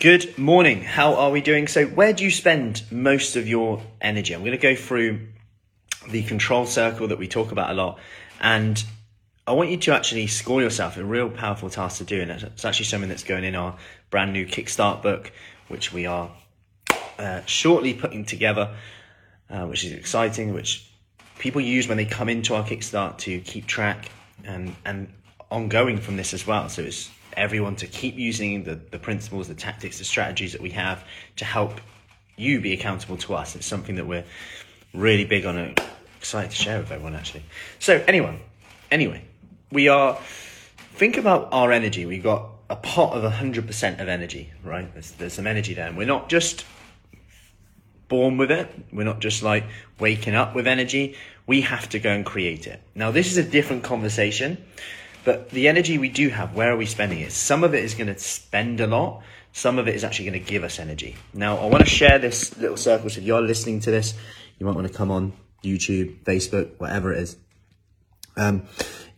Good morning. How are we doing? So, where do you spend most of your energy? I'm going to go through the control circle that we talk about a lot, and I want you to actually score yourself a real powerful task to do, and it's actually something that's going in our brand new Kickstart book, which we are uh, shortly putting together, uh, which is exciting, which people use when they come into our Kickstart to keep track and and ongoing from this as well. So it's everyone to keep using the, the principles, the tactics, the strategies that we have to help you be accountable to us. It's something that we're really big on and excited to share with everyone actually. So anyway, anyway, we are think about our energy. We've got a pot of 100% of energy, right? There's, there's some energy there. And we're not just born with it. We're not just like waking up with energy. We have to go and create it. Now, this is a different conversation but the energy we do have, where are we spending it? Some of it is going to spend a lot. Some of it is actually going to give us energy. Now, I want to share this little circle. So if you're listening to this, you might want to come on YouTube, Facebook, whatever it is, um,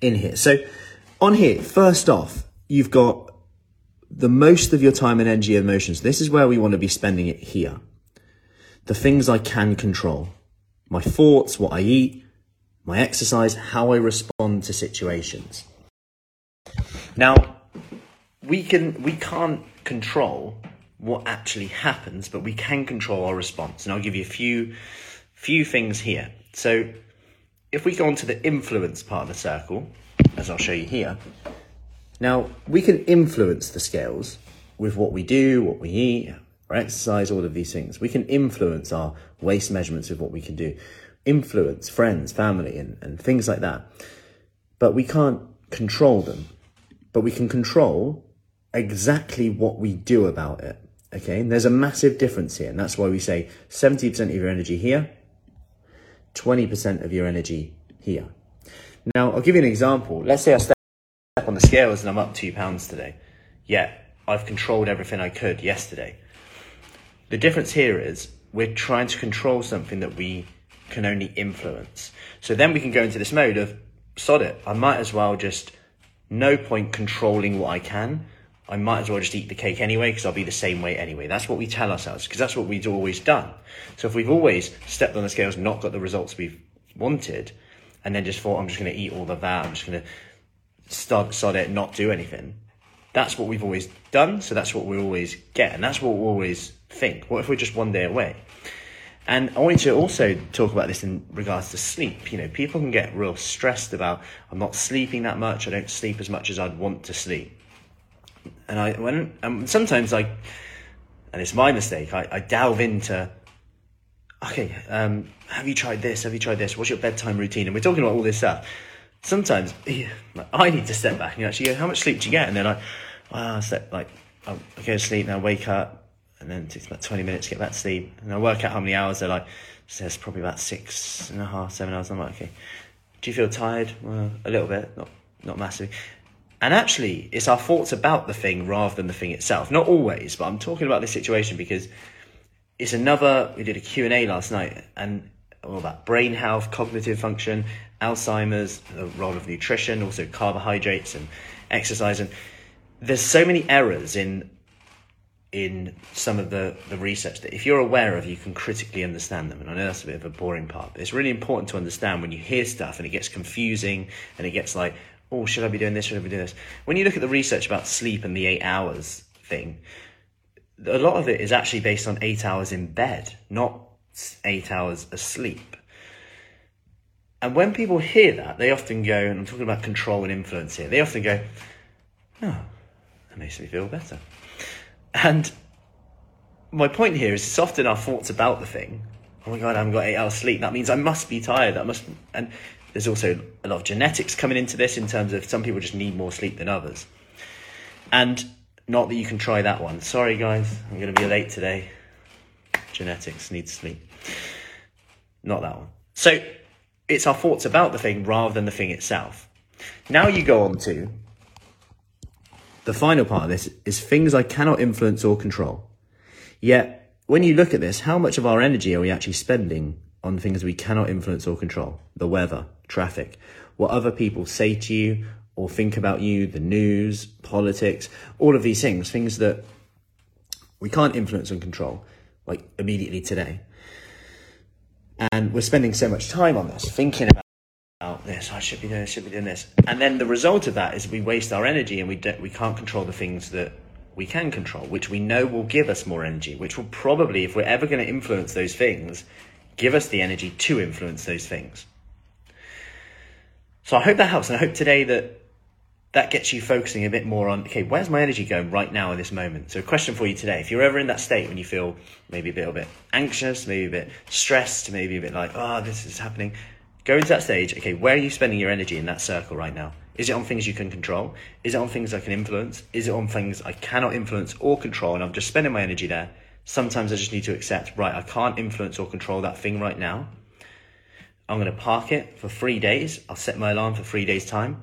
in here. So on here, first off, you've got the most of your time and energy and emotions. This is where we want to be spending it here. The things I can control. My thoughts, what I eat, my exercise, how I respond to situations. Now, we can we can't control what actually happens, but we can control our response. And I'll give you a few few things here. So, if we go on to the influence part of the circle, as I'll show you here, now we can influence the scales with what we do, what we eat, our exercise, all of these things. We can influence our waist measurements with what we can do, influence friends, family, and, and things like that. But we can't control them but we can control exactly what we do about it. Okay, and there's a massive difference here, and that's why we say 70% of your energy here, 20% of your energy here. Now, I'll give you an example. Let's say I step on the scales and I'm up two pounds today. Yeah, I've controlled everything I could yesterday. The difference here is we're trying to control something that we can only influence. So then we can go into this mode of sod it. I might as well just no point controlling what I can. I might as well just eat the cake anyway because I'll be the same weight anyway. That's what we tell ourselves because that's what we've always done. So if we've always stepped on the scales, not got the results we've wanted, and then just thought I'm just going to eat all of that, I'm just going to start start it, not do anything. That's what we've always done. So that's what we always get, and that's what we always think. What if we're just one day away? And I wanted to also talk about this in regards to sleep. You know, people can get real stressed about, I'm not sleeping that much, I don't sleep as much as I'd want to sleep. And I, when, and sometimes I, and it's my mistake, I, I delve into, okay, um, have you tried this? Have you tried this? What's your bedtime routine? And we're talking about all this stuff. Sometimes I need to step back and actually go, how much sleep do you get? And then I, well, I slept like, I go to sleep, now wake up, and then it takes about 20 minutes to get back to sleep. And I work out how many hours they're like, says probably about six and a half, seven hours. I'm like, okay, do you feel tired? Well, a little bit, not, not massively. And actually, it's our thoughts about the thing rather than the thing itself. Not always, but I'm talking about this situation because it's another, we did a Q&A last night and all about brain health, cognitive function, Alzheimer's, the role of nutrition, also carbohydrates and exercise. And there's so many errors in in some of the, the research that if you're aware of, you can critically understand them. And I know that's a bit of a boring part, but it's really important to understand when you hear stuff and it gets confusing and it gets like, oh, should I be doing this? Should I be doing this? When you look at the research about sleep and the eight hours thing, a lot of it is actually based on eight hours in bed, not eight hours asleep. And when people hear that, they often go, and I'm talking about control and influence here, they often go, oh, that makes me feel better. And my point here is it's often our thoughts about the thing. Oh my god, I haven't got eight hours sleep. That means I must be tired. That must and there's also a lot of genetics coming into this in terms of some people just need more sleep than others. And not that you can try that one. Sorry guys, I'm gonna be late today. Genetics needs sleep. Not that one. So it's our thoughts about the thing rather than the thing itself. Now you go on to the final part of this is things I cannot influence or control. Yet, when you look at this, how much of our energy are we actually spending on things we cannot influence or control? The weather, traffic, what other people say to you or think about you, the news, politics, all of these things, things that we can't influence and control like immediately today. And we're spending so much time on this, thinking about this. I should be doing this, should be doing this. And then the result of that is we waste our energy and we don't, we can't control the things that we can control, which we know will give us more energy, which will probably, if we're ever going to influence those things, give us the energy to influence those things. So I hope that helps, and I hope today that that gets you focusing a bit more on okay, where's my energy going right now in this moment? So, a question for you today: if you're ever in that state when you feel maybe a little bit anxious, maybe a bit stressed, maybe a bit like, oh, this is happening, go into that stage. Okay, where are you spending your energy in that circle right now? Is it on things you can control? Is it on things I can influence? Is it on things I cannot influence or control and I'm just spending my energy there? Sometimes I just need to accept, right, I can't influence or control that thing right now. I'm going to park it for three days. I'll set my alarm for three days' time.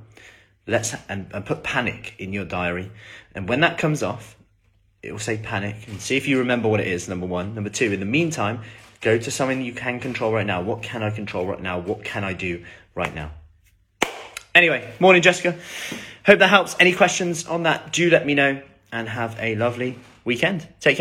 Let's and, and put panic in your diary. And when that comes off, it will say panic and see if you remember what it is. Number one. Number two, in the meantime, go to something you can control right now. What can I control right now? What can I do right now? Anyway, morning, Jessica. Hope that helps. Any questions on that? Do let me know and have a lovely weekend. Take care.